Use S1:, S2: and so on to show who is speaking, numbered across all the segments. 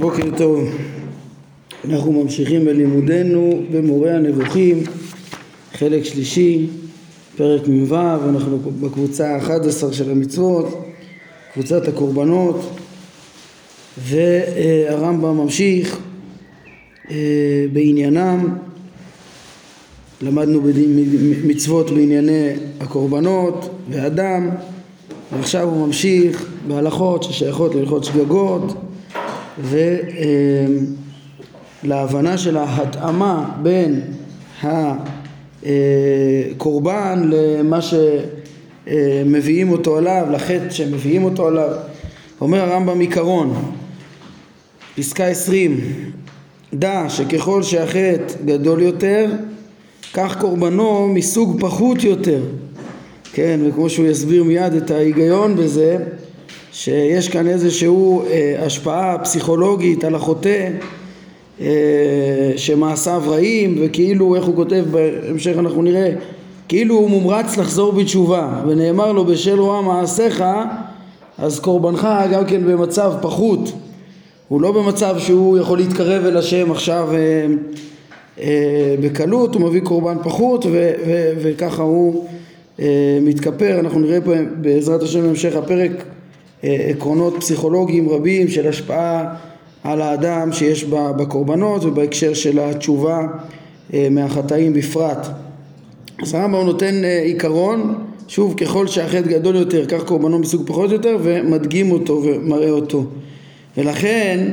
S1: בוקר טוב, אנחנו ממשיכים בלימודנו במורה הנבוכים, חלק שלישי, פרק מ"ו, אנחנו בקבוצה ה-11 של המצוות, קבוצת הקורבנות, והרמב"ם ממשיך אה, בעניינם, למדנו מצוות בענייני הקורבנות והדם, ועכשיו הוא ממשיך בהלכות ששייכות להלכות שגגות ולהבנה של ההתאמה בין הקורבן למה שמביאים אותו עליו, לחטא שמביאים אותו עליו. אומר הרמב"ם עיקרון, פסקה עשרים, דע שככל שהחטא גדול יותר, כך קורבנו מסוג פחות יותר. כן, וכמו שהוא יסביר מיד את ההיגיון בזה, שיש כאן איזושהי אה, השפעה פסיכולוגית על החוטא אה, שמעשיו רעים וכאילו איך הוא כותב בהמשך אנחנו נראה כאילו הוא מומרץ לחזור בתשובה ונאמר לו בשל רוע מעשיך אז קורבנך גם כן במצב פחות. הוא לא במצב שהוא יכול להתקרב אל השם עכשיו אה, אה, בקלות הוא מביא קורבן פחות ו, ו, וככה הוא אה, מתכפר. אנחנו נראה פה בעזרת השם בהמשך הפרק עקרונות פסיכולוגיים רבים של השפעה על האדם שיש בקורבנות ובהקשר של התשובה אה, מהחטאים בפרט. אז הרמב"ם נותן אה, עיקרון, שוב ככל שהחטא גדול יותר כך קורבנו מסוג פחות יותר ומדגים אותו ומראה אותו. ולכן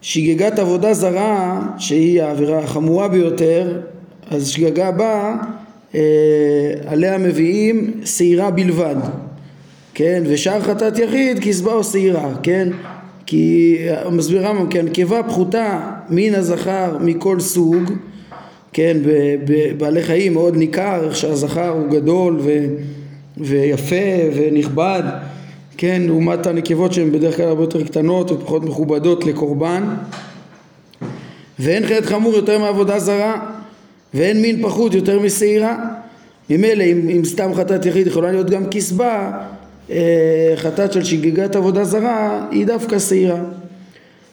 S1: שגגת עבודה זרה שהיא העבירה החמורה ביותר אז שגגה בה עליה מביאים שעירה בלבד כן, ושאר חטאת יחיד קצבה או שעירה, כן, כי מסביר רמב"ם, כן, קיבה פחותה מן הזכר מכל סוג, כן, בבעלי חיים מאוד ניכר איך שהזכר הוא גדול ו, ויפה ונכבד, כן, לעומת הנקבות שהן בדרך כלל הרבה יותר קטנות ופחות מכובדות לקורבן, ואין חטא חמור יותר מעבודה זרה, ואין מין פחות יותר משעירה. ממילא אם, אם סתם חטאת יחיד יכולה להיות גם קסבה, אה, חטאת של שגיגת עבודה זרה היא דווקא שעירה.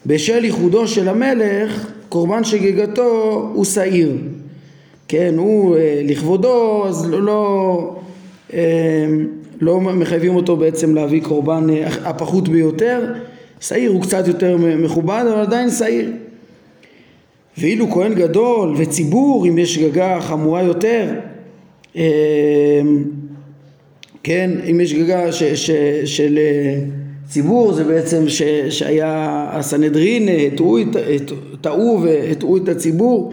S1: בשל ייחודו של המלך קורבן שגיגתו הוא שעיר. כן, הוא אה, לכבודו אז לא, לא, אה, לא מחייבים אותו בעצם להביא קורבן הפחות ביותר. שעיר הוא קצת יותר מכובד אבל עדיין שעיר. ואילו כהן גדול וציבור אם יש שגגה חמורה יותר כן, אם יש שגגה ש, ש, של אה, ציבור זה בעצם ש, שהיה הסנהדרין, טעו והטעו את הציבור,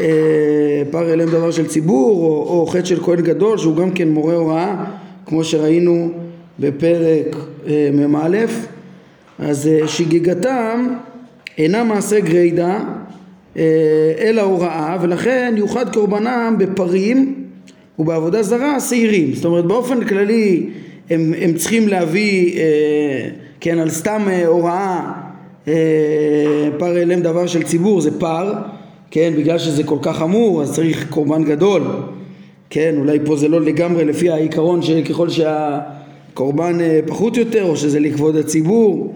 S1: אה, פר אליהם דבר של ציבור, או, או חטא של כהן גדול שהוא גם כן מורה הוראה, כמו שראינו בפרק אה, מ"א, אז שגיגתם אינה מעשה גרידא אלא הוראה ולכן יוחד קורבנם בפרים ובעבודה זרה שעירים. זאת אומרת באופן כללי הם, הם צריכים להביא, אה, כן, על סתם אה, הוראה אה, פר אליהם דבר של ציבור זה פר, כן, בגלל שזה כל כך חמור אז צריך קורבן גדול, כן, אולי פה זה לא לגמרי לפי העיקרון שככל שהקורבן אה, פחות יותר או שזה לכבוד הציבור,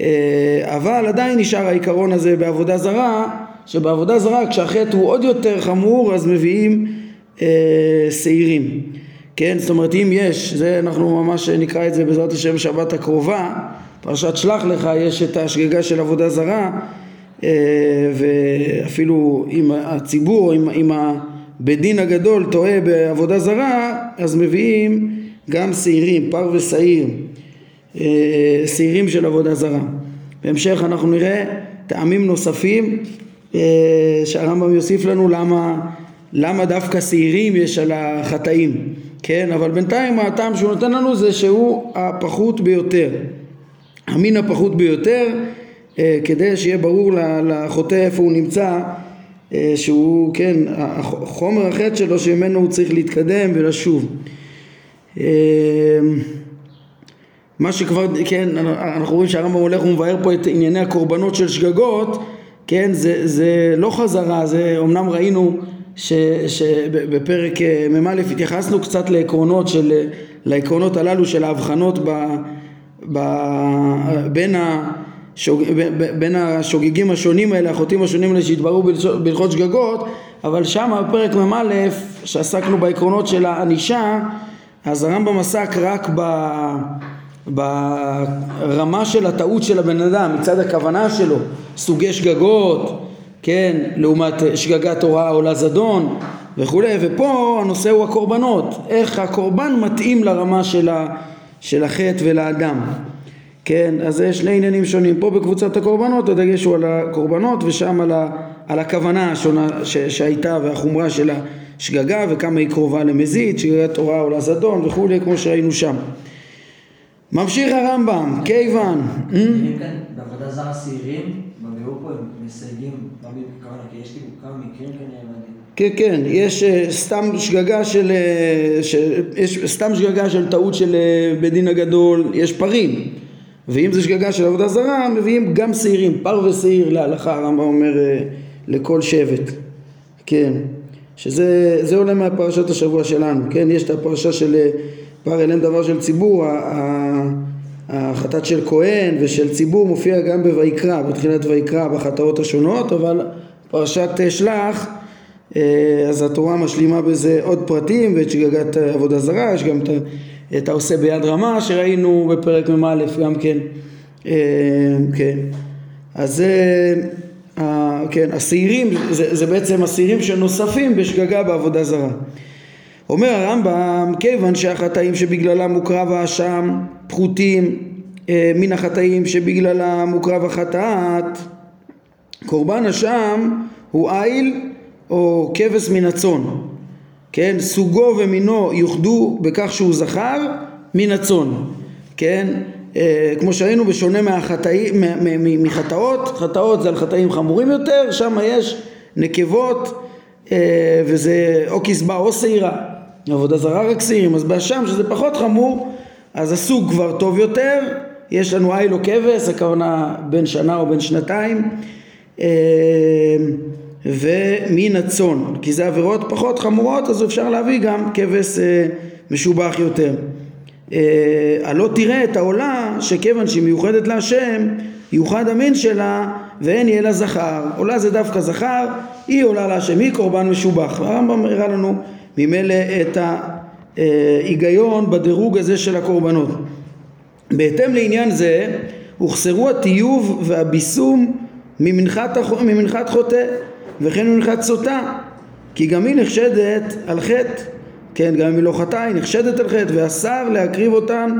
S1: אה, אבל עדיין נשאר העיקרון הזה בעבודה זרה, שבעבודה זרה כשהחטא הוא עוד יותר חמור אז מביאים שעירים, כן? זאת אומרת אם יש, זה אנחנו ממש נקרא את זה בעזרת השם שבת הקרובה, פרשת שלח לך יש את השגגה של עבודה זרה אה, ואפילו אם הציבור, אם, אם הבית דין הגדול טועה בעבודה זרה אז מביאים גם שעירים, פר ושעיר, אה, שעירים של עבודה זרה. בהמשך אנחנו נראה טעמים נוספים שהרמב"ם יוסיף לנו למה למה דווקא שעירים יש על החטאים, כן? אבל בינתיים הטעם שהוא נותן לנו זה שהוא הפחות ביותר, המין הפחות ביותר, אה, כדי שיהיה ברור לחוטא איפה הוא נמצא, אה, שהוא, כן, חומר החטא שלו שממנו הוא צריך להתקדם ולשוב. אה, מה שכבר, כן, אנחנו רואים שהרמב"ם הולך ומבאר פה את ענייני הקורבנות של שגגות, כן, זה, זה לא חזרה, זה אמנם ראינו שבפרק אה, מ"א התייחסנו קצת לעקרונות של, לעקרונות הללו של ההבחנות ב, ב, בין שוג, בין השוגגים השונים האלה, החוטאים השונים האלה שהתבררו בהלכות שגגות, אבל שם בפרק מ"א, שעסקנו בעקרונות של הענישה, אז הרמב"ם עסק רק ב... ברמה של הטעות של הבן אדם, מצד הכוונה שלו, סוגי שגגות, כן, לעומת שגגת הוראה עולה זדון וכולי, ופה הנושא הוא הקורבנות, איך הקורבן מתאים לרמה של, ה, של החטא ולאדם, כן, אז זה שני עניינים שונים, פה בקבוצת הקורבנות הדגש הוא על הקורבנות ושם על, ה, על הכוונה השונה ש, שהייתה והחומרה של השגגה וכמה היא קרובה למזיד, שגגת הוראה עולה זדון וכולי, כמו שראינו שם. ממשיך הרמב"ם, כיוון.
S2: Hmm? בעבודה זרה שעירים, בביאור פה הם מסייגים, יש לי כמה מקרים כנראה.
S1: כן, כן, יש אה, סתם שגגה של, אה, יש סתם שגגה של טעות של אה, בית דין הגדול, יש פרים, ואם זה שגגה של עבודה זרה, מביאים גם שעירים, פר ושעיר להלכה, הרמב"ם אומר לכל שבט, כן, שזה עולה מהפרשת השבוע שלנו, כן, יש את הפרשה של פר אליהם דבר של ציבור, החטאת של כהן ושל ציבור מופיע גם בויקרא, בתחילת ויקרא בחטאות השונות, אבל פרשת שלח אה, אז התורה משלימה בזה עוד פרטים ואת שגגת עבודה זרה, יש גם את העושה ביד רמה שראינו בפרק מ"א גם כן, אה, כן, אז זה, כן, השעירים, זה, זה בעצם השעירים שנוספים בשגגה בעבודה זרה. אומר הרמב"ם, כיוון שהחטאים שבגללם מוקרב האשם פחותים אה, מן החטאים שבגללם מוקרב החטאת, קורבן אשם הוא איל או כבש מן הצאן, כן? סוגו ומינו יוחדו בכך שהוא זכר מן הצאן, כן? אה, כמו שראינו בשונה מהחטאים, מחטאות, חטאות זה על חטאים חמורים יותר, שם יש נקבות אה, וזה או כסבה או שעירה, עבודה זרה רק שעירים, אז באשם שזה פחות חמור, אז הסוג כבר טוב יותר, יש לנו איל או כבש, הכוונה בין שנה או בין שנתיים אה, ומן הצאן, כי זה עבירות פחות חמורות אז אפשר להביא גם כבש אה, משובח יותר. אה, הלא תראה את העולה שכיוון שהיא מיוחדת להשם יוחד המין שלה ואין יהיה לה זכר. עולה זה דווקא זכר, היא עולה להשם, היא קורבן משובח. הרמב"ם הראה לנו ממילא את ההיגיון בדירוג הזה של הקורבנות. בהתאם לעניין זה הוחסרו הטיוב והביסום ממנחת, ממנחת חוטא וכן מנחת סוטה כי גם היא נחשדת על חטא כן גם אם היא לא חטאה היא נחשדת על חטא ואסר להקריב אותן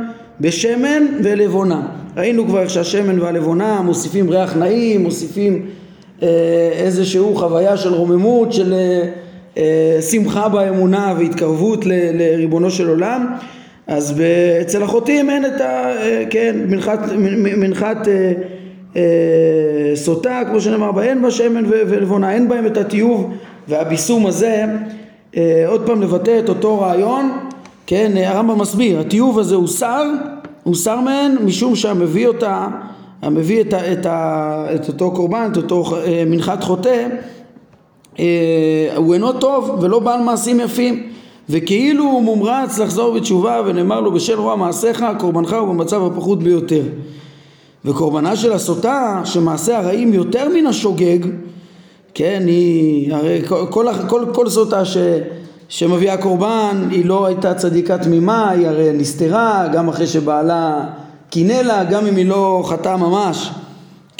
S1: בשמן ולבונה ראינו כבר איך שהשמן והלבונה מוסיפים ריח נעים מוסיפים אה, איזשהו חוויה של רוממות של אה, אה, שמחה באמונה והתקרבות ל, לריבונו של עולם אז אצל החוטאים אין את ה... אה, כן, מנחת, מנחת אה, אה, סוטה כמו שנאמר בה אין בה שמן ולבונה אין בהם את הטיוב והביסום הזה. אה, עוד פעם לבטא את אותו רעיון. כן הרמב"ם מסביר הטיוב הזה הוסר הוסר מהן משום שהמביא אותה המביא את, ה, את, ה, את אותו קורבן את אותו אה, מנחת חוטא הוא אינו טוב ולא בעל מעשים יפים. וכאילו הוא מומרץ לחזור בתשובה ונאמר לו בשל רוע מעשיך קורבנך הוא במצב הפחות ביותר. וקורבנה של הסוטה שמעשה הרעים יותר מן השוגג כן היא הרי כל, כל, כל, כל סוטה ש, שמביאה קורבן היא לא הייתה צדיקה תמימה היא הרי נסתרה גם אחרי שבעלה קינא לה גם אם היא לא חטאה ממש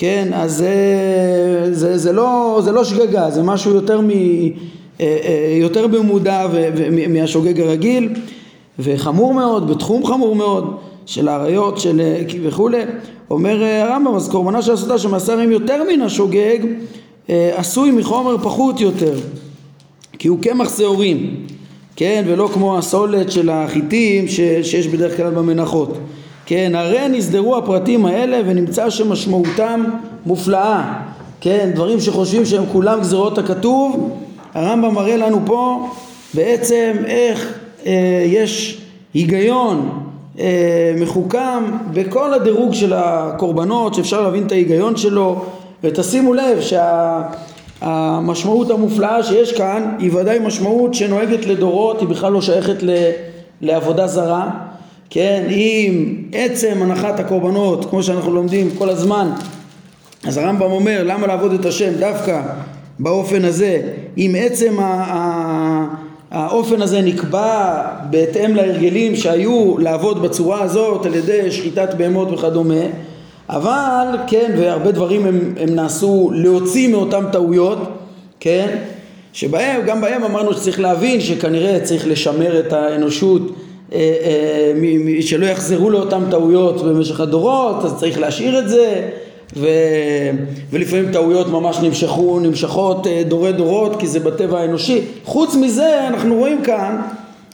S1: כן אז זה, זה, זה, לא, זה לא שגגה זה משהו יותר, מ, אה, אה, יותר במודע מהשוגג הרגיל וחמור מאוד בתחום חמור מאוד של האריות של וכולי. אומר אה, הרמב"ם אז קורבנה של הסוטה שמעשה רעים יותר מן השוגג אה, עשוי מחומר פחות יותר כי הוא קמח שעורים כן? ולא כמו הסולת של החיטים ש, שיש בדרך כלל במנחות כן הרי נסדרו הפרטים האלה ונמצא שמשמעותם מופלאה. כן דברים שחושבים שהם כולם גזירות הכתוב הרמב"ם מראה לנו פה בעצם איך אה, יש היגיון אה, מחוכם בכל הדירוג של הקורבנות שאפשר להבין את ההיגיון שלו. ותשימו לב שהמשמעות שה, המופלאה שיש כאן היא ודאי משמעות שנוהגת לדורות היא בכלל לא שייכת ל, לעבודה זרה כן אם עצם הנחת הקורבנות כמו שאנחנו לומדים כל הזמן אז הרמב"ם אומר למה לעבוד את השם דווקא באופן הזה? אם עצם האופן הזה נקבע בהתאם להרגלים שהיו לעבוד בצורה הזאת על ידי שחיטת בהמות וכדומה אבל כן והרבה דברים הם, הם נעשו להוציא מאותם טעויות כן שבהם גם בהם אמרנו שצריך להבין שכנראה צריך לשמר את האנושות שלא יחזרו לאותן טעויות במשך הדורות אז צריך להשאיר את זה ו... ולפעמים טעויות ממש נמשכו, נמשכות אה, דורי דורות כי זה בטבע האנושי. חוץ מזה אנחנו רואים כאן,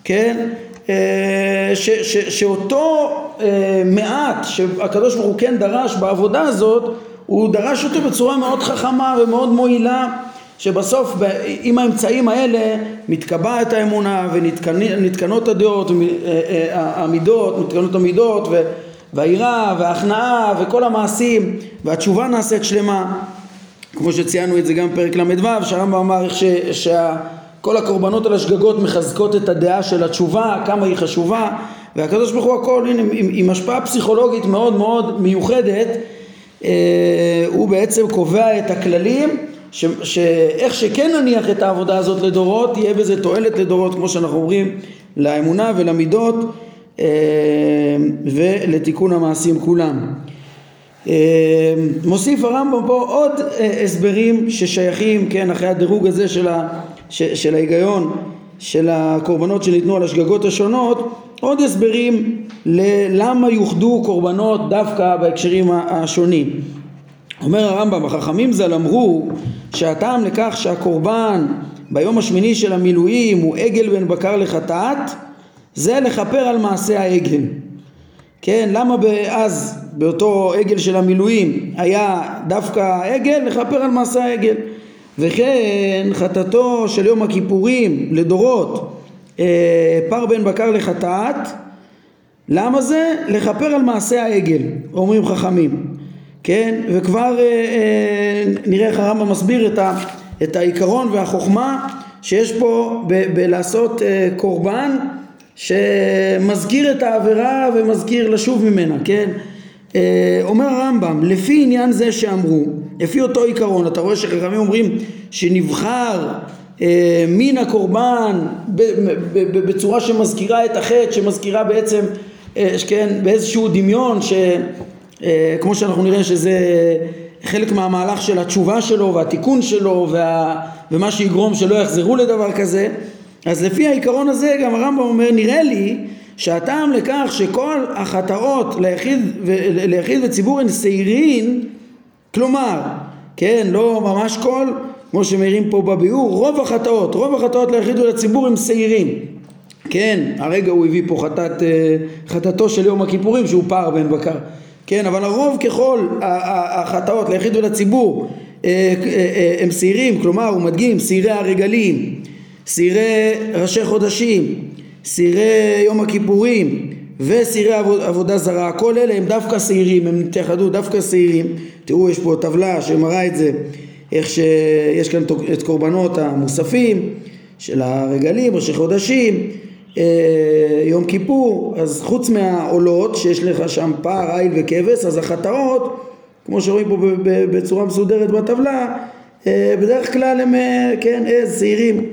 S1: כן, אה, ש, ש, שאותו אה, מעט שהקדוש ברוך הוא כן דרש בעבודה הזאת, הוא דרש אותו בצורה מאוד חכמה ומאוד מועילה שבסוף עם האמצעים האלה מתקבעת האמונה ונתקנות הדעות, המידות, מתקנות המידות והיראה וההכנעה וכל המעשים והתשובה נעשית שלמה. כמו שציינו את זה גם בפרק ל"ו שהרמב"ם אמר איך שכל הקורבנות על השגגות מחזקות את הדעה של התשובה כמה היא חשובה והקדוש ברוך הוא הכל הנה עם, עם השפעה פסיכולוגית מאוד מאוד מיוחדת אה, הוא בעצם קובע את הכללים שאיך שכן נניח את העבודה הזאת לדורות תהיה בזה תועלת לדורות כמו שאנחנו אומרים לאמונה ולמידות אה, ולתיקון המעשים כולם. אה, מוסיף הרמב"ם פה עוד אה, הסברים ששייכים, כן, אחרי הדירוג הזה של, ה, של ההיגיון של הקורבנות שניתנו על השגגות השונות, עוד הסברים ללמה יוחדו קורבנות דווקא בהקשרים השונים. אומר הרמב"ם, החכמים ז"ל אמרו שהטעם לכך שהקורבן ביום השמיני של המילואים הוא עגל בן בקר לחטאת זה לכפר על מעשה העגל. כן, למה אז באותו עגל של המילואים היה דווקא העגל? לכפר על מעשה העגל. וכן חטאתו של יום הכיפורים לדורות אה, פר בן בקר לחטאת למה זה? לכפר על מעשה העגל, אומרים חכמים. כן, וכבר אה, אה, נראה איך הרמב"ם מסביר את, ה, את העיקרון והחוכמה שיש פה בלעשות אה, קורבן שמזכיר את העבירה ומזכיר לשוב ממנה, כן? אה, אומר הרמב"ם, לפי עניין זה שאמרו, לפי אותו עיקרון, אתה רואה שחכמים אומרים שנבחר אה, מין הקורבן בצורה שמזכירה את החטא, שמזכירה בעצם, אה, כן, באיזשהו דמיון, שכמו שאנחנו נראה שזה חלק מהמהלך של התשובה שלו והתיקון שלו וה, ומה שיגרום שלא יחזרו לדבר כזה אז לפי העיקרון הזה גם הרמב"ם אומר נראה לי שהטעם לכך שכל החטאות ליחיד, ליחיד וציבור הן שעירין כלומר כן לא ממש כל כמו שמעירים פה בביאור רוב החטאות רוב החטאות ליחיד ולציבור הם שעירים כן הרגע הוא הביא פה חטאת, אה, חטאתו של יום הכיפורים שהוא פער בן בקר כן אבל הרוב ככל החטאות ליחיד ולציבור אה, אה, הם שעירים כלומר הוא מדגים שעירי הרגלים סירי ראשי חודשים, סירי יום הכיפורים וסירי עבוד, עבודה זרה, כל אלה הם דווקא שעירים, הם התייחדו דווקא שעירים. תראו יש פה טבלה שמראה את זה, איך שיש כאן את קורבנות המוספים של הרגלים, ראשי חודשים, אה, יום כיפור, אז חוץ מהעולות שיש לך שם פער, איל וכבש, אז החטאות, כמו שרואים פה בצורה מסודרת בטבלה, אה, בדרך כלל הם, אה, כן, עז, שעירים.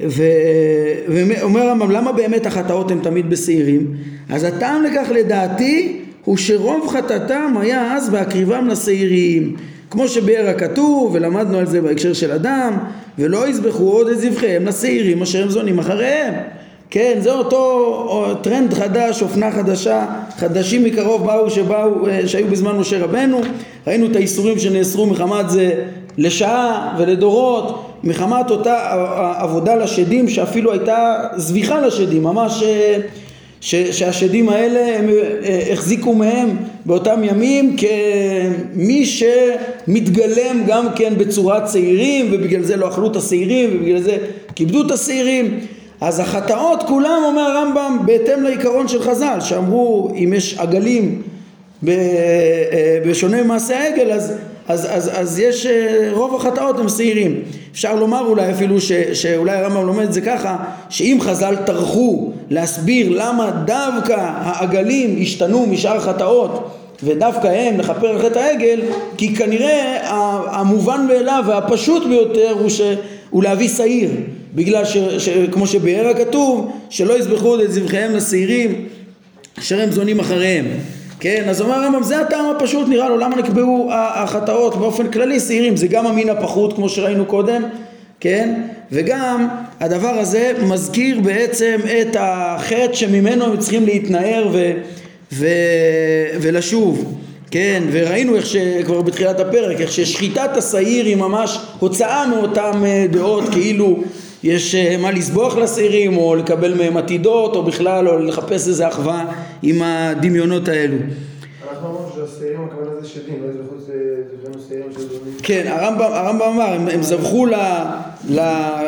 S1: ואומר הרמב"ם למה באמת החטאות הן תמיד בשעירים? אז הטעם לכך לדעתי הוא שרוב חטאתם היה אז בהקריבם לשעירים כמו שביאר הכתוב ולמדנו על זה בהקשר של אדם ולא יזבחו עוד את זבחיהם לשעירים אשר הם זונים אחריהם. כן זה אותו טרנד חדש אופנה חדשה חדשים מקרוב באו שבאו אה, שהיו בזמן משה רבנו. ראינו את האיסורים שנאסרו מחמת זה לשעה ולדורות מחמת אותה עבודה לשדים שאפילו הייתה זביחה לשדים ממש אה, ש, שהשדים האלה הם אה, החזיקו מהם באותם ימים כמי שמתגלם גם כן בצורת שעירים ובגלל זה לא אכלו את השעירים ובגלל זה כיבדו את השעירים. אז החטאות כולם אומר הרמב"ם בהתאם לעיקרון של חז"ל שאמרו אם יש עגלים אה, בשונה ממעשה העגל אז אז, אז, אז יש אה, רוב החטאות הם שעירים אפשר לומר אולי אפילו ש, שאולי הרמב"ם לומד את זה ככה שאם חז"ל טרחו להסביר למה דווקא העגלים השתנו משאר חטאות ודווקא הם לכפר על חטא העגל, כי כנראה המובן מאליו והפשוט ביותר הוא, ש, הוא להביא שעיר, בגלל שכמו שבאר הכתוב, שלא יזבחו את זבחיהם לשעירים אשר הם זונים אחריהם. כן, אז אומר הרמב"ם, זה הטעם הפשוט נראה לו, למה נקבעו החטאות באופן כללי שעירים, זה גם המין הפחות כמו שראינו קודם, כן, וגם הדבר הזה מזכיר בעצם את החטא שממנו הם צריכים להתנער ו, ו, ולשוב, כן, וראינו איך שכבר בתחילת הפרק, איך ששחיטת השעיר היא ממש הוצאה מאותן אה, דעות כאילו יש אה, מה לסבוח לשעירים או לקבל מהם עתידות או בכלל או לחפש איזה אחווה עם הדמיונות האלו.
S3: אנחנו אמרנו שהשעירים הכוונה זה שדים, לא איזה חוץ.
S1: כן, הרמב"ם, הרמב"ם אמר, הם, הם זבחו ל, ל...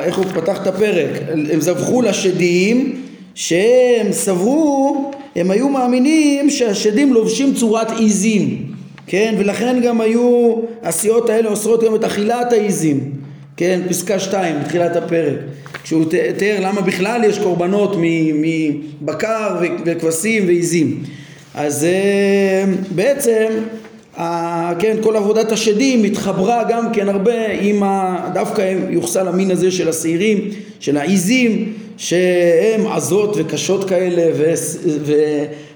S1: איך הוא פתח את הפרק? הם זבחו לשדים שהם סברו, הם היו מאמינים שהשדים לובשים צורת עיזים, כן? ולכן גם היו, הסיעות האלה אוסרות גם את אכילת העיזים. כן, פסקה 2 בתחילת הפרק, כשהוא תיאר למה בכלל יש קורבנות מבקר וכבשים ועיזים. אז אה, בעצם, כן, כל עבודת השדים התחברה גם כן הרבה עם ה... דווקא יוחסל המין הזה של השעירים, של העיזים, שהן עזות וקשות כאלה ו... ו...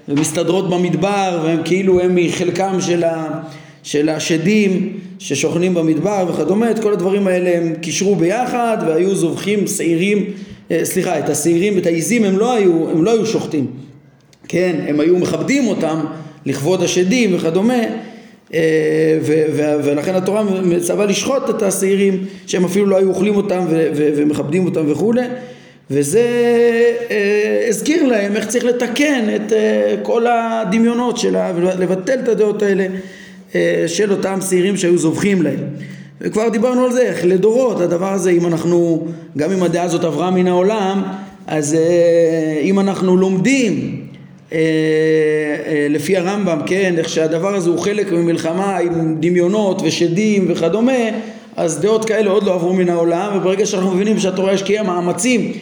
S1: ומסתדרות במדבר, והם כאילו הם מחלקם של, ה... של השדים. ששוכנים במדבר וכדומה, את כל הדברים האלה הם קישרו ביחד והיו זובחים שעירים, אה, סליחה, את השעירים, את העיזים הם לא היו, הם לא היו שוחטים, כן, הם היו מכבדים אותם לכבוד השדים וכדומה אה, ולכן התורה מצווה לשחוט את השעירים שהם אפילו לא היו אוכלים אותם ומכבדים אותם וכולי. וזה אה, הזכיר להם איך צריך לתקן את כל הדמיונות שלה ולבטל את הדעות האלה של אותם שעירים שהיו זובחים להם. וכבר דיברנו על זה, איך לדורות הדבר הזה, אם אנחנו, גם אם הדעה הזאת עברה מן העולם, אז אה, אם אנחנו לומדים אה, לפי הרמב"ם, כן, איך שהדבר הזה הוא חלק ממלחמה עם דמיונות ושדים וכדומה, אז דעות כאלה עוד לא עברו מן העולם, וברגע שאנחנו מבינים שהתורה השקיעה מאמצים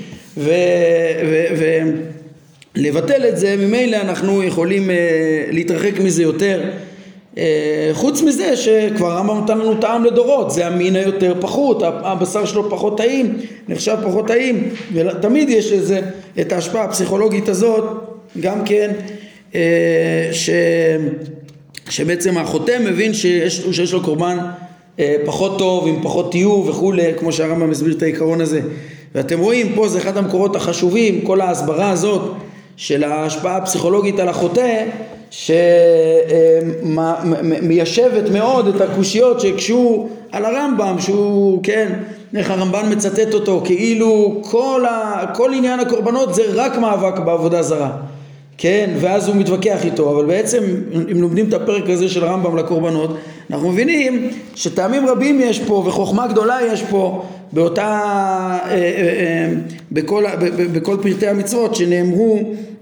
S1: ולבטל את זה, ממילא אנחנו יכולים להתרחק מזה יותר. אה, חוץ מזה שכבר הרמב"ם נתן לנו טעם לדורות, זה המין היותר פחות, הבשר שלו פחות טעים, נחשב פחות טעים, ותמיד יש לזה את ההשפעה הפסיכולוגית הזאת, גם כן, אה, ש, שבעצם החותם מבין שיש, שיש לו קורבן אה, פחות טוב, עם פחות תיעוב וכולי, כמו שהרמב"ם מסביר את העיקרון הזה. ואתם רואים, פה זה אחד המקורות החשובים, כל ההסברה הזאת של ההשפעה הפסיכולוגית על החוטא, שמיישבת מאוד את הקושיות שהקשו על הרמב"ם שהוא כן איך הרמב"ן מצטט אותו כאילו כל, ה, כל עניין הקורבנות זה רק מאבק בעבודה זרה. כן ואז הוא מתווכח איתו אבל בעצם אם לומדים את הפרק הזה של הרמב"ם לקורבנות אנחנו מבינים שטעמים רבים יש פה וחוכמה גדולה יש פה באותה אה, אה, אה, בכל, בכל פרטי המצוות שנאמרו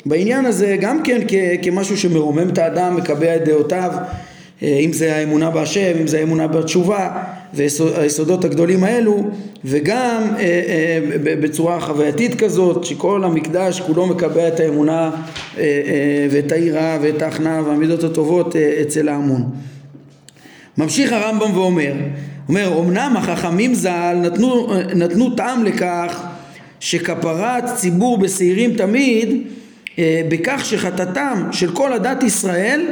S1: בעניין הזה גם כן כמשהו שמרומם את האדם, מקבע את דעותיו, אה, אם זה האמונה בהשם, אם זה האמונה בתשובה, והיסודות הגדולים האלו, וגם אה, אה, בצורה חווייתית כזאת, שכל המקדש כולו מקבע את האמונה ואת היראה ואת ההכנעה והמידות הטובות אצל ההמון. ממשיך הרמב"ם ואומר, אומר, אמנם החכמים ז"ל נתנו, נתנו טעם לכך שכפרת ציבור בשעירים תמיד בכך שחטאתם של כל עדת ישראל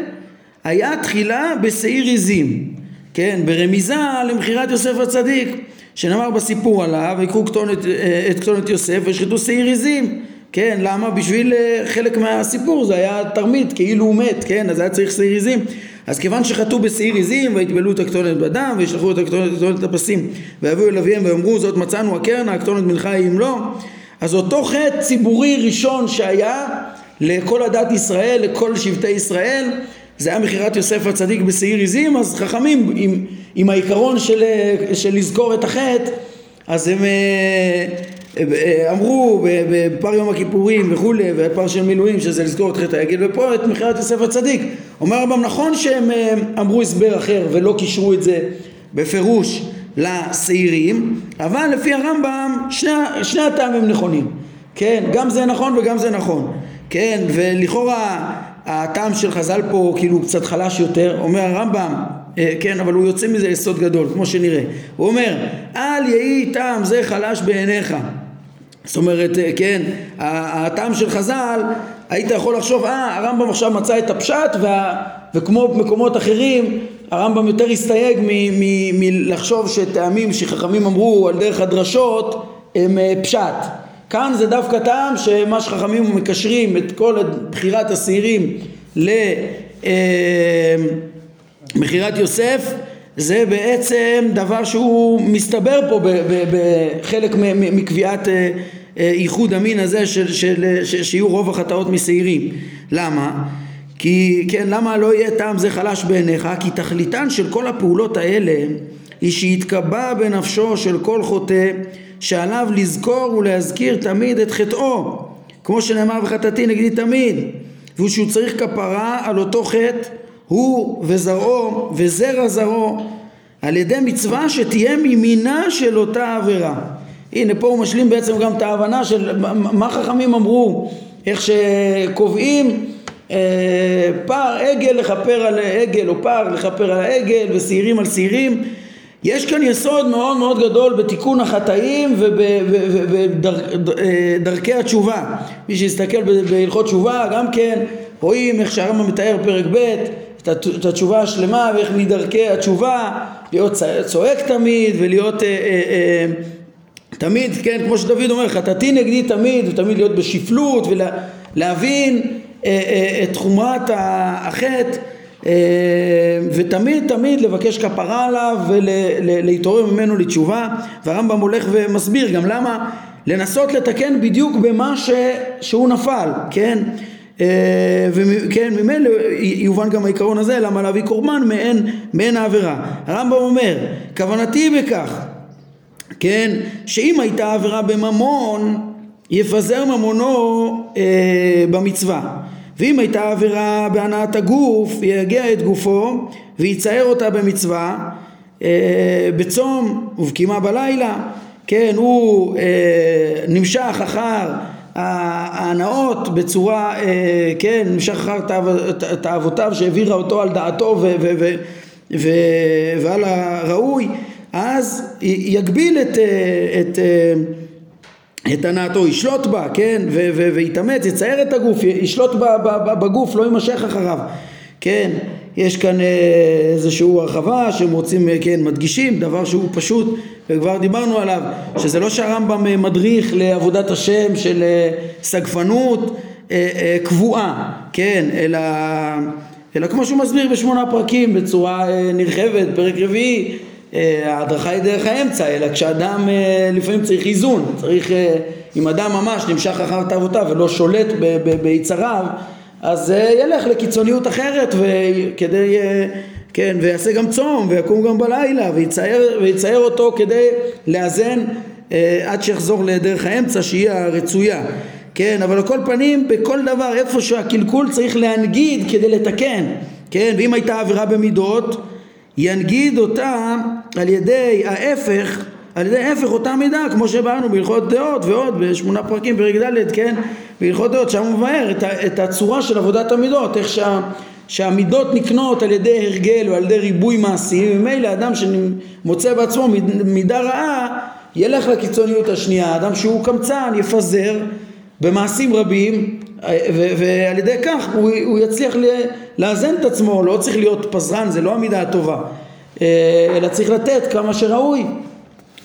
S1: היה תחילה בשעיר עזים, כן, ברמיזה למכירת יוסף הצדיק, שנאמר בסיפור עליו, ויקחו כתונת, אה, את כתונת יוסף וישחטו שעיר עזים, כן, למה? בשביל אה, חלק מהסיפור זה היה תרמית, כאילו הוא מת, כן, אז היה צריך שעיר עזים. אז כיוון שחטאו בשעיר עזים ויטבלו את הכתונת בדם וישלחו את הכתונת לפסים ויביאו אל אביהם ויאמרו זאת מצאנו הקרנה הכתונת מנחה היא אם לא אז אותו חטא ציבורי ראשון שהיה לכל עדת ישראל, לכל שבטי ישראל, זה היה מכירת יוסף הצדיק בשעיר עזים, אז חכמים עם, עם העיקרון של, של לזכור את החטא, אז הם אה, אה, אמרו בפר יום הכיפורים וכולי, בפר של מילואים שזה לזכור את חטא העגל, ופה את מכירת יוסף הצדיק. אומר הרמב"ם נכון שהם אה, אמרו הסבר אחר ולא קישרו את זה בפירוש לשעירים, אבל לפי הרמב"ם שני, שני הטעמים נכונים. כן, גם זה נכון וגם זה נכון. כן, ולכאורה הטעם של חז"ל פה כאילו קצת חלש יותר, אומר הרמב"ם, אה, כן, אבל הוא יוצא מזה יסוד גדול, כמו שנראה. הוא אומר, אל יהי טעם זה חלש בעיניך. זאת אומרת, אה, כן, הטעם של חז"ל, היית יכול לחשוב, אה, הרמב"ם עכשיו מצא את הפשט, וה, וכמו במקומות אחרים, הרמב"ם יותר הסתייג מלחשוב שטעמים שחכמים אמרו על דרך הדרשות הם אה, פשט. כאן זה דווקא טעם שמה שחכמים מקשרים את כל בחירת השעירים למכירת יוסף זה בעצם דבר שהוא מסתבר פה בחלק מקביעת אה, אה, המין הזה של, של, של, שיהיו רוב החטאות משעירים. למה? כי כן, למה לא יהיה טעם זה חלש בעיניך? כי תכליתן של כל הפעולות האלה היא שיתקבע בנפשו של כל חוטא שעליו לזכור ולהזכיר תמיד את חטאו. כמו שנאמר וחטאתי נגדי תמיד. והוא שהוא צריך כפרה על אותו חטא הוא וזרעו וזרע זרעו על ידי מצווה שתהיה מימינה של אותה עבירה. הנה פה הוא משלים בעצם גם את ההבנה של מה חכמים אמרו איך שקובעים אה, פר עגל לכפר על עגל או פר לכפר על העגל ושעירים על שעירים יש כאן יסוד מאוד מאוד גדול בתיקון החטאים ובדרכי אה, התשובה. מי שיסתכל בהלכות תשובה גם כן רואים איך שהרמב"ם מתאר פרק ב' את התשובה השלמה ואיך מדרכי התשובה להיות צועק תמיד ולהיות אה, אה, אה, תמיד, כן, כמו שדוד אומר, חטאתי נגדי תמיד ותמיד להיות בשפלות ולהבין את חומרת החטא אה, ותמיד תמיד לבקש כפרה עליו ולהתעורר ממנו לתשובה והרמב"ם הולך ומסביר גם למה לנסות לתקן בדיוק במה ש, שהוא נפל, כן? אה, וכן, ממילא יובן גם העיקרון הזה, למה להביא קורבן מעין, מעין העבירה. הרמב"ם אומר, כוונתי בכך, כן, שאם הייתה עבירה בממון, יפזר ממונו אה, במצווה. ואם הייתה עבירה בהנעת הגוף, יגיע את גופו ויצייר אותה במצווה אה, בצום ובקימה בלילה, כן, הוא אה, נמשך אחר ההנאות בצורה, אה, כן, נמשך אחר תאוותיו שהעבירה אותו על דעתו ו- ו- ו- ו- ועל הראוי, אז יגביל את, אה, את, את אה, את הנעתו, ישלוט בה, כן, ויתאמץ, יצייר את הגוף, ישלוט בגוף, לא יימשך אחריו, כן, יש כאן אה, איזושהי הרחבה שהם רוצים, אה, כן, מדגישים, דבר שהוא פשוט, וכבר דיברנו עליו, שזה לא שהרמב"ם אה, מדריך לעבודת השם של סגפנות קבועה, כן, אלא, אלא כמו שהוא מסביר בשמונה פרקים בצורה נרחבת, פרק רביעי, ההדרכה היא דרך האמצע, אלא כשאדם אה, לפעמים צריך איזון, צריך, אה, אם אדם ממש נמשך אחר תאוותיו ולא שולט ביצריו, אז ילך לקיצוניות אחרת וכדי, כן, ויעשה גם צום ויקום גם בלילה ויצייר, ויצייר אותו כדי לאזן עד שיחזור לדרך האמצע שהיא הרצויה. כן, אבל על כל פנים, בכל דבר, איפה שהקלקול צריך להנגיד כדי לתקן, כן, ואם הייתה עבירה במידות, ינגיד אותה על ידי ההפך, על ידי ההפך אותה מידה, כמו שבאנו בהלכות דעות ועוד בשמונה פרקים פרק ד', כן, בהלכות דעות, שם הוא מבאר את, את הצורה של עבודת המידות, איך שה, שהמידות נקנות על ידי הרגל ועל ידי ריבוי מעשים, ומילא אדם שמוצא בעצמו מידה רעה, ילך לקיצוניות השנייה, אדם שהוא קמצן יפזר במעשים רבים ועל ידי כך הוא, הוא יצליח לאזן את עצמו, לא צריך להיות פזרן, זה לא המידה הטובה, אה, אלא צריך לתת כמה שראוי,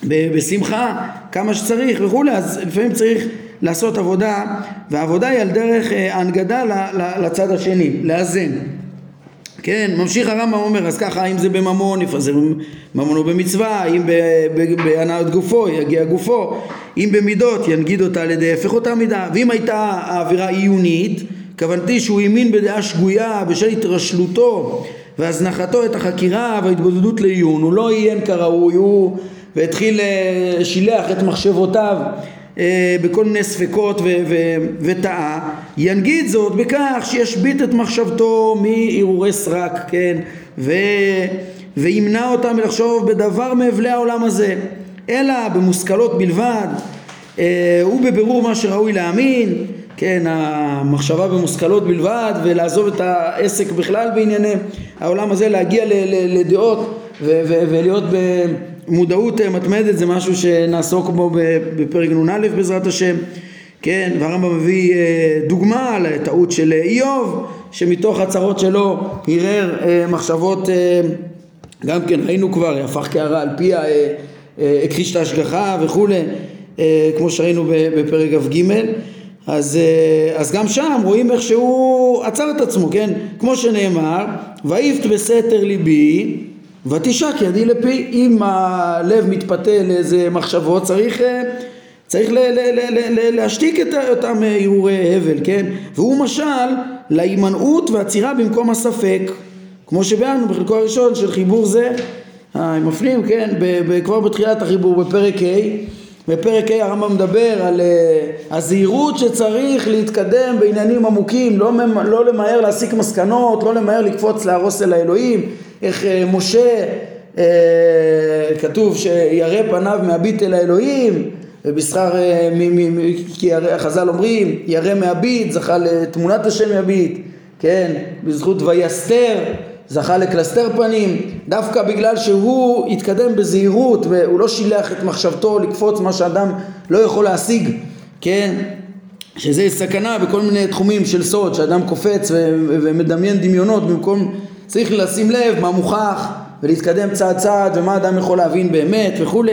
S1: בשמחה, כמה שצריך וכולי, אז לפעמים צריך לעשות עבודה, והעבודה היא על דרך אה, ההנגדה לצד השני, לאזן. כן, ממשיך הרמב"ם אומר, אז ככה, אם זה בממון, יפזר ממונו במצווה, אם בהנאת גופו, יגיע גופו, אם במידות, ינגיד אותה על ידי הפך אותה מידה, ואם הייתה האווירה עיונית, כוונתי שהוא האמין בדעה שגויה בשל התרשלותו והזנחתו את החקירה וההתבודדות לעיון, הוא לא עיין כראוי, הוא והתחיל, אה, שילח את מחשבותיו אה, בכל מיני ספקות וטעה, ינגיד זאת בכך שישבית את מחשבתו מהרהורי סרק, כן, ו, וימנע אותה מלחשוב בדבר מאבלי העולם הזה, אלא במושכלות בלבד, אה, ובבירור מה שראוי להאמין, כן, המחשבה במושכלות בלבד ולעזוב את העסק בכלל בענייני העולם הזה, להגיע לדעות ולהיות במודעות מתמדת זה משהו שנעסוק בו בפרק נ"א בעזרת השם, כן, והרמב"ם מביא אה, דוגמה על הטעות של איוב שמתוך הצרות שלו ערער אה, מחשבות אה, גם כן ראינו כבר, הפך קערה על פיה, הכחיש את ההשגחה וכולי, כמו שראינו בפרק כ"ג אז, אה, אז גם שם רואים איך שהוא עצר את עצמו, כן? כמו שנאמר, ויפת בסתר ליבי ותשק ידי לפי. אם הלב מתפתה לאיזה מחשבות צריך, אה, צריך ל- ל- ל- ל- ל- להשתיק את אותם הרהורי הבל, כן? והוא משל להימנעות ועצירה במקום הספק, כמו שביארנו בחלקו הראשון של חיבור זה, אה, הם מפנים, כן? ב- ב- כבר בתחילת החיבור בפרק ה' בפרק ה' הרמב"ם מדבר על uh, הזהירות שצריך להתקדם בעניינים עמוקים, לא, לא למהר להסיק מסקנות, לא למהר לקפוץ להרוס אל האלוהים, איך uh, משה uh, כתוב שירא פניו מהביט אל האלוהים, ובשכר, uh, כי החז"ל אומרים, ירא מהביט, זכה לתמונת השם מהביט, כן, בזכות ויסתר זכה לקלסתר פנים, דווקא בגלל שהוא התקדם בזהירות והוא לא שילח את מחשבתו לקפוץ מה שאדם לא יכול להשיג, כן? שזה סכנה בכל מיני תחומים של סוד, שאדם קופץ ומדמיין דמיונות במקום, צריך לשים לב מה מוכח ולהתקדם צעד צעד ומה אדם יכול להבין באמת וכולי,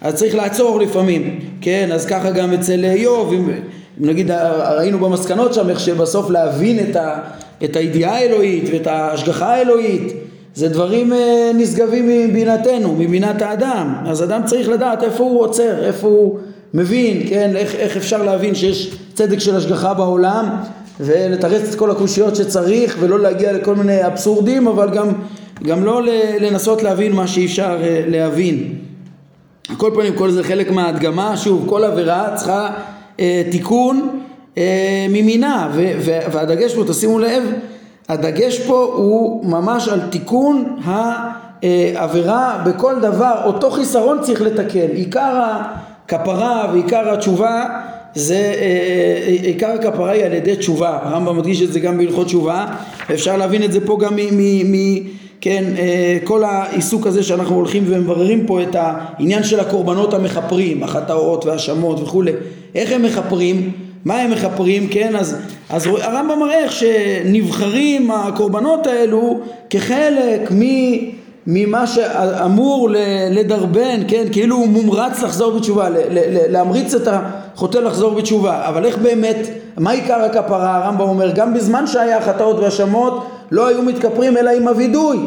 S1: אז צריך לעצור לפעמים, כן? אז ככה גם אצל איוב, אם נגיד ראינו במסקנות שם איך שבסוף להבין את ה... את הידיעה האלוהית ואת ההשגחה האלוהית זה דברים אה, נשגבים מבינתנו, מבינת האדם. אז אדם צריך לדעת איפה הוא עוצר, איפה הוא מבין, כן, איך, איך אפשר להבין שיש צדק של השגחה בעולם ולתרץ את כל הקושיות שצריך ולא להגיע לכל מיני אבסורדים אבל גם, גם לא לנסות להבין מה שאי אפשר אה, להבין. על כל פנים כל זה חלק מההדגמה, שוב כל עבירה צריכה אה, תיקון אה, ממינה והדגש פה תשימו לב הדגש פה הוא ממש על תיקון העבירה בכל דבר. אותו חיסרון צריך לתקן. עיקר הכפרה ועיקר התשובה זה אה, אה, עיקר הכפרה היא על ידי תשובה. הרמב"ם מדגיש את זה גם בהלכות תשובה. אפשר להבין את זה פה גם מ... מ כן, כל העיסוק הזה שאנחנו הולכים ומבררים פה את העניין של הקורבנות המכפרים, החטאות והאשמות וכולי, איך הם מכפרים? מה הם מכפרים, כן? אז, אז הרמב"ם מראה איך שנבחרים הקורבנות האלו כחלק מ... ממה שאמור לדרבן, כן, כאילו הוא מומרץ לחזור בתשובה, להמריץ את החוטא לחזור בתשובה, אבל איך באמת, מה עיקר הכפרה? הרמב"ם אומר, גם בזמן שהיה חטאות והאשמות לא היו מתכפרים אלא עם הווידוי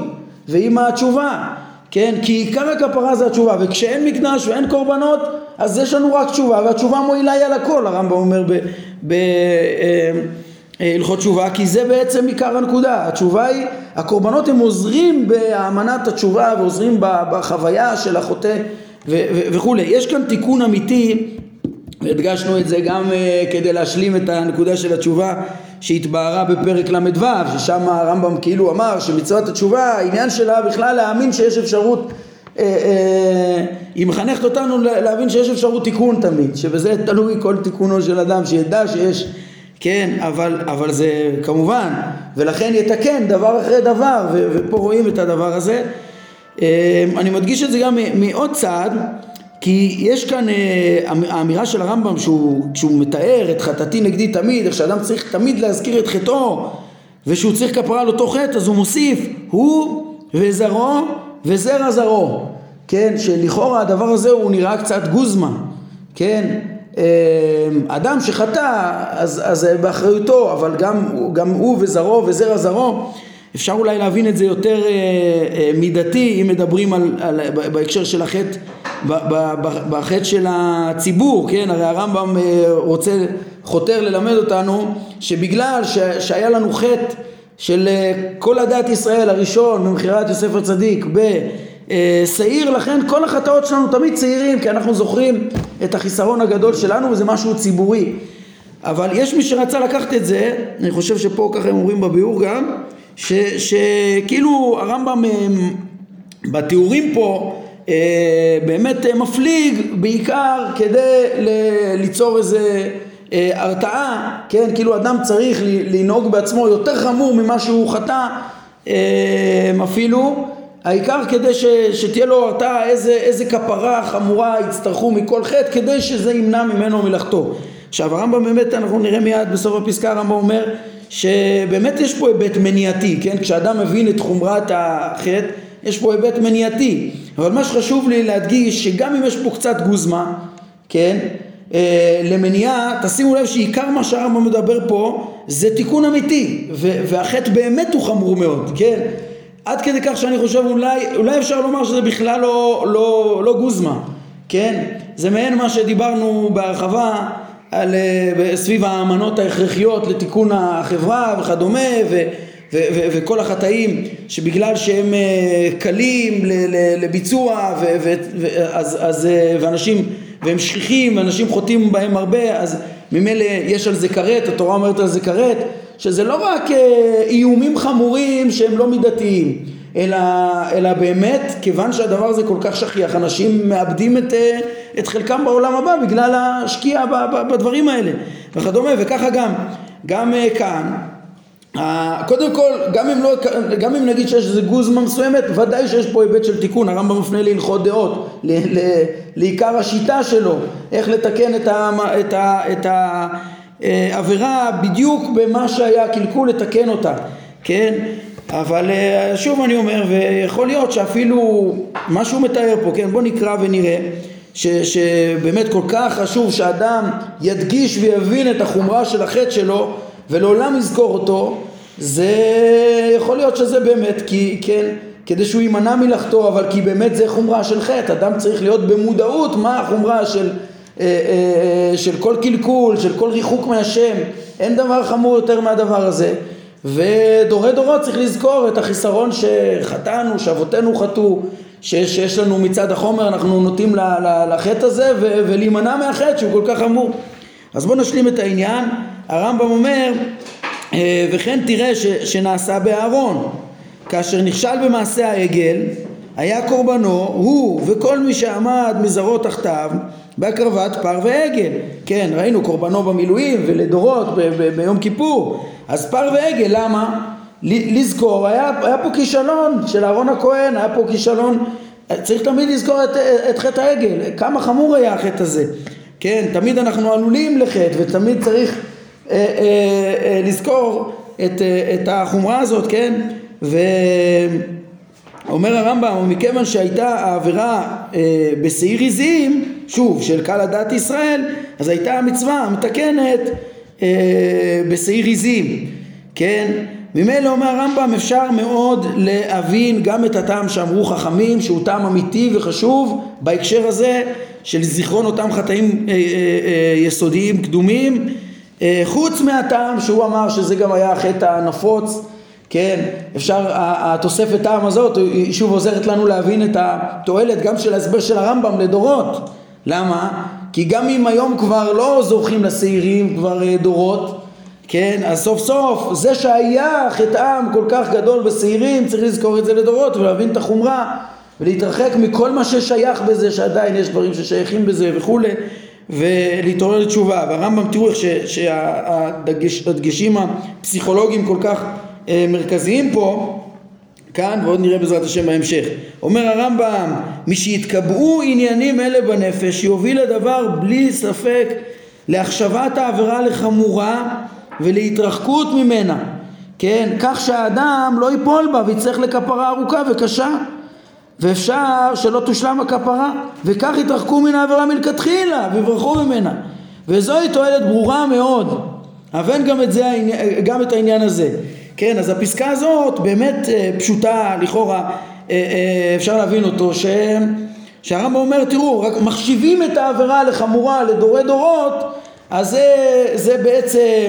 S1: ועם התשובה, כן, כי עיקר הכפרה זה התשובה, וכשאין מקדש ואין קורבנות אז יש לנו רק תשובה, והתשובה מועילה היא על הכל, הרמב"ם אומר בהלכות תשובה, כי זה בעצם עיקר הנקודה, התשובה היא, הקורבנות הם עוזרים באמנת התשובה ועוזרים בחוויה של החוטא וכולי. יש כאן תיקון אמיתי, והדגשנו את זה גם uh, כדי להשלים את הנקודה של התשובה שהתבהרה בפרק ל"ו, ששם הרמב"ם כאילו אמר שמצוות התשובה, העניין שלה בכלל להאמין שיש אפשרות אה, אה, היא מחנכת אותנו להבין שיש אפשרות תיקון תמיד, שבזה תלוי כל תיקונו של אדם, שידע שיש, כן, אבל, אבל זה כמובן, ולכן יתקן דבר אחרי דבר, ופה רואים את הדבר הזה. אה, אני מדגיש את זה גם מעוד צעד, כי יש כאן האמירה של הרמב"ם שהוא, שהוא מתאר את חטאתי נגדי תמיד, איך שאדם צריך תמיד להזכיר את חטאו ושהוא צריך כפרה על אותו חטא, אז הוא מוסיף, הוא וזרעו וזרע זרעו, כן, שלכאורה הדבר הזה הוא נראה קצת גוזמה, כן, אמ, אדם שחטא אז, אז באחריותו, אבל גם, גם הוא וזרעו וזרע זרעו, אפשר אולי להבין את זה יותר אה, אה, מידתי אם מדברים על, על, בהקשר של החטא, בחטא של הציבור, כן, הרי הרמב"ם אה, רוצה, חותר ללמד אותנו שבגלל ש, שהיה לנו חטא של אה, כל הדת ישראל הראשון ממכירת יוסף הצדיק בשעיר לכן כל החטאות שלנו תמיד צעירים כי אנחנו זוכרים את החיסרון הגדול שלנו וזה משהו ציבורי. אבל יש מי שרצה לקחת את זה אני חושב שפה ככה הם אומרים בביאור גם שכאילו הרמב"ם אה, בתיאורים פה אה, באמת מפליג בעיקר כדי ליצור איזה אה, הרתעה, כן, כאילו אדם צריך לנהוג בעצמו יותר חמור ממה שהוא חטא אה, אפילו, העיקר כדי ש, שתהיה לו הרתעה איזה, איזה כפרה חמורה יצטרכו מכל חטא כדי שזה ימנע ממנו מלאכתו. עכשיו הרמב"ם באמת אנחנו נראה מיד בסוף הפסקה הרמב"ם אומר שבאמת יש פה היבט מניעתי, כן? כשאדם מבין את חומרת החטא יש פה היבט מניעתי אבל מה שחשוב לי להדגיש שגם אם יש פה קצת גוזמה, כן? אה, למניעה, תשימו לב שעיקר מה שהרמב"ם מדבר פה זה תיקון אמיתי והחטא באמת הוא חמור מאוד, כן? עד כדי כך שאני חושב אולי, אולי אפשר לומר שזה בכלל לא, לא, לא גוזמה, כן? זה מעין מה שדיברנו בהרחבה על, אה, סביב האמנות ההכרחיות לתיקון החברה וכדומה ו, ו, ו, וכל החטאים שבגלל שהם אה, קלים לביצוע ו, ו, אז, אז, אה, ואנשים והם שכיחים ואנשים חוטאים בהם הרבה אז ממילא יש על זה כרת, התורה אומרת על זה כרת שזה לא רק איומים חמורים שהם לא מידתיים אלא, אלא באמת כיוון שהדבר הזה כל כך שכיח אנשים מאבדים את, את חלקם בעולם הבא בגלל השקיעה בדברים האלה וכדומה וככה גם גם כאן קודם כל, גם אם, לא, גם אם נגיד שיש איזה גוזמה מסוימת, ודאי שיש פה היבט של תיקון, הרמב"ם מפנה להלכות דעות, ל, ל, לעיקר השיטה שלו, איך לתקן את, ה, את, ה, את העבירה בדיוק במה שהיה קלקול, לתקן אותה, כן? אבל אה, שוב אני אומר, ויכול להיות שאפילו מה שהוא מתאר פה, כן? בוא נקרא ונראה ש, שבאמת כל כך חשוב שאדם ידגיש ויבין את החומרה של החטא שלו ולעולם יזכור אותו, זה יכול להיות שזה באמת כי כן כדי שהוא יימנע מלחטוא אבל כי באמת זה חומרה של חטא אדם צריך להיות במודעות מה החומרה של, אה, אה, של כל קלקול של כל ריחוק מהשם אין דבר חמור יותר מהדבר הזה ודורי דורות צריך לזכור את החיסרון שחטאנו שאבותינו חטאו שיש לנו מצד החומר אנחנו נוטים לחטא הזה ולהימנע מהחטא שהוא כל כך חמור. אז בואו נשלים את העניין. הרמב"ם אומר אה, וכן תראה ש, שנעשה באהרון. כאשר נכשל במעשה העגל היה קורבנו הוא וכל מי שעמד מזרות תחתיו בהקרבת פר ועגל כן ראינו קורבנו במילואים ולדורות ב- ב- ביום כיפור אז פר ועגל למה? לזכור היה, היה פה כישלון של אהרון הכהן היה פה כישלון צריך תמיד לזכור את, את חטא העגל כמה חמור היה החטא הזה כן תמיד אנחנו עלולים לחטא ותמיד צריך אה, אה, אה, לזכור את, את החומרה הזאת, כן? ואומר הרמב"ם, מכיוון שהייתה העבירה בשעיר עזים, שוב, של קל הדת ישראל, אז הייתה המצווה המתקנת בשעיר עזים, כן? ממילא אומר הרמב"ם אפשר מאוד להבין גם את הטעם שאמרו חכמים שהוא טעם אמיתי וחשוב בהקשר הזה של זיכרון אותם חטאים יסודיים קדומים אה, חוץ מהטעם שהוא אמר שזה גם היה החטא הנפוץ, כן, אפשר, התוספת טעם הזאת היא שוב עוזרת לנו להבין את התועלת גם של ההסבר של הרמב"ם לדורות. למה? כי גם אם היום כבר לא זורחים לשעירים כבר אה, דורות, כן, אז סוף סוף זה שהיה חטאם כל כך גדול בשעירים צריך לזכור את זה לדורות ולהבין את החומרה ולהתרחק מכל מה ששייך בזה שעדיין יש דברים ששייכים בזה וכולי ולהתעורר לתשובה והרמב"ם תראו איך שהדגשים הפסיכולוגיים כל כך אה, מרכזיים פה כאן ועוד נראה בעזרת השם בהמשך. אומר הרמב"ם משהתקבעו עניינים אלה בנפש יוביל הדבר בלי ספק להחשבת העבירה לחמורה ולהתרחקות ממנה. כן כך שהאדם לא ייפול בה ויצטרך לכפרה ארוכה וקשה. ואפשר שלא תושלם הכפרה וכך יתרחקו מן העבירה מלכתחילה ויברחו ממנה. וזוהי תועלת ברורה מאוד. הבן גם את, זה, גם את העניין הזה כן אז הפסקה הזאת באמת אה, פשוטה לכאורה אה, אה, אפשר להבין אותו ש... שהרמב"ם אומר תראו רק מחשיבים את העבירה לחמורה לדורי דורות אז זה, זה בעצם,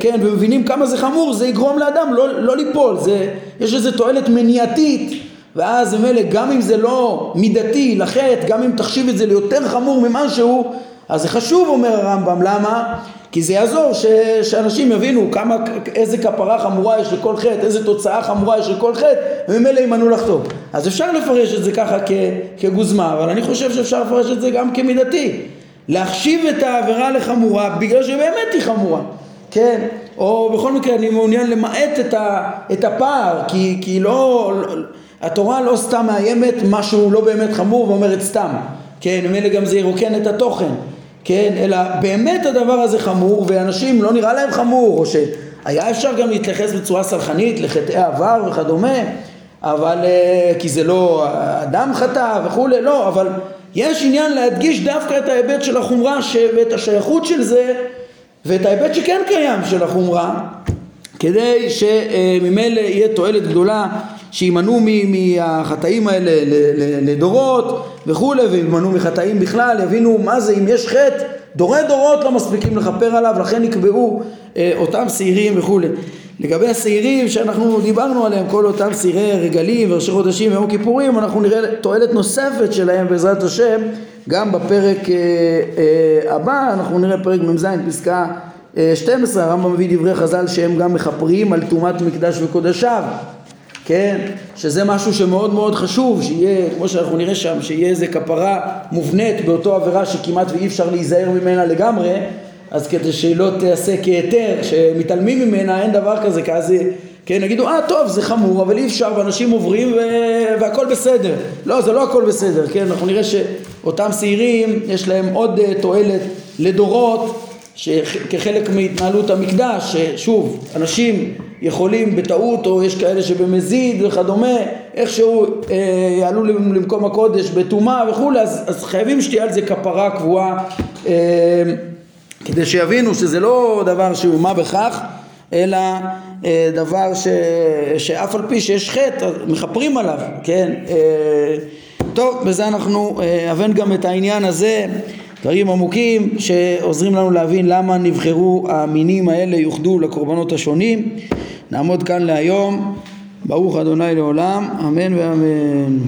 S1: כן, ומבינים כמה זה חמור, זה יגרום לאדם לא, לא ליפול, זה, יש איזו תועלת מניעתית ואז ממילא גם אם זה לא מידתי לחטא, גם אם תחשיב את זה ליותר חמור ממשהו, אז זה חשוב אומר הרמב"ם, למה? כי זה יעזור ש, שאנשים יבינו כמה, איזה כפרה חמורה יש לכל חטא, איזה תוצאה חמורה יש לכל חטא, וממילא יימנעו לחטוא. אז אפשר לפרש את זה ככה כ, כגוזמה, אבל אני חושב שאפשר לפרש את זה גם כמידתי. להחשיב את העבירה לחמורה בגלל שבאמת היא חמורה, כן? או בכל מקרה אני מעוניין למעט את, ה, את הפער כי, כי לא, התורה לא סתם מאיימת משהו לא באמת חמור ואומרת סתם, כן? ממילא גם זה ירוקן את התוכן, כן? אלא באמת הדבר הזה חמור ואנשים לא נראה להם חמור או שהיה אפשר גם להתייחס בצורה סלחנית לחטאי עבר וכדומה אבל אה, כי זה לא אדם חטא וכולי, לא, אבל יש עניין להדגיש דווקא את ההיבט של החומרה ש... ואת השייכות של זה ואת ההיבט שכן קיים של החומרה כדי שממילא יהיה תועלת גדולה שימנעו מהחטאים האלה לדורות וכולי וימנעו מחטאים בכלל יבינו מה זה אם יש חטא דורי דורות לא מספיקים לכפר עליו לכן נקבעו אה, אותם שעירים וכולי. לגבי השעירים שאנחנו דיברנו עליהם, כל אותם שעירי רגלים וראשי חודשים ויום כיפורים, אנחנו נראה תועלת נוספת שלהם בעזרת השם גם בפרק אה, אה, הבא, אנחנו נראה פרק מ"ז פסקה אה, 12, הרמב"ם מביא דברי חז"ל שהם גם מכפרים על טומאת מקדש וקודשיו, כן, שזה משהו שמאוד מאוד חשוב, שיהיה, כמו שאנחנו נראה שם, שיהיה איזה כפרה מובנית באותו עבירה שכמעט ואי אפשר להיזהר ממנה לגמרי אז כדי שהיא לא תעשה כהיתר, שמתעלמים ממנה, אין דבר כזה, כי אז כן, יגידו, אה טוב, זה חמור, אבל אי אפשר, ואנשים עוברים ו... והכל בסדר. לא, זה לא הכל בסדר, כן, אנחנו נראה שאותם שעירים, יש להם עוד uh, תועלת לדורות, שכחלק מהתנהלות המקדש, ששוב, אנשים יכולים בטעות, או יש כאלה שבמזיד וכדומה, איכשהו אה, יעלו למקום הקודש בטומאה וכולי, אז, אז חייבים שתהיה על זה כפרה קבועה. אה, כדי שיבינו שזה לא דבר שהוא מה בכך, אלא אה, דבר ש, שאף על פי שיש חטא, מכפרים עליו, כן? אה, טוב, בזה אנחנו נבין אה, גם את העניין הזה, דברים עמוקים שעוזרים לנו להבין למה נבחרו המינים האלה, יוחדו לקורבנות השונים. נעמוד כאן להיום, ברוך אדוני לעולם, אמן ואמן.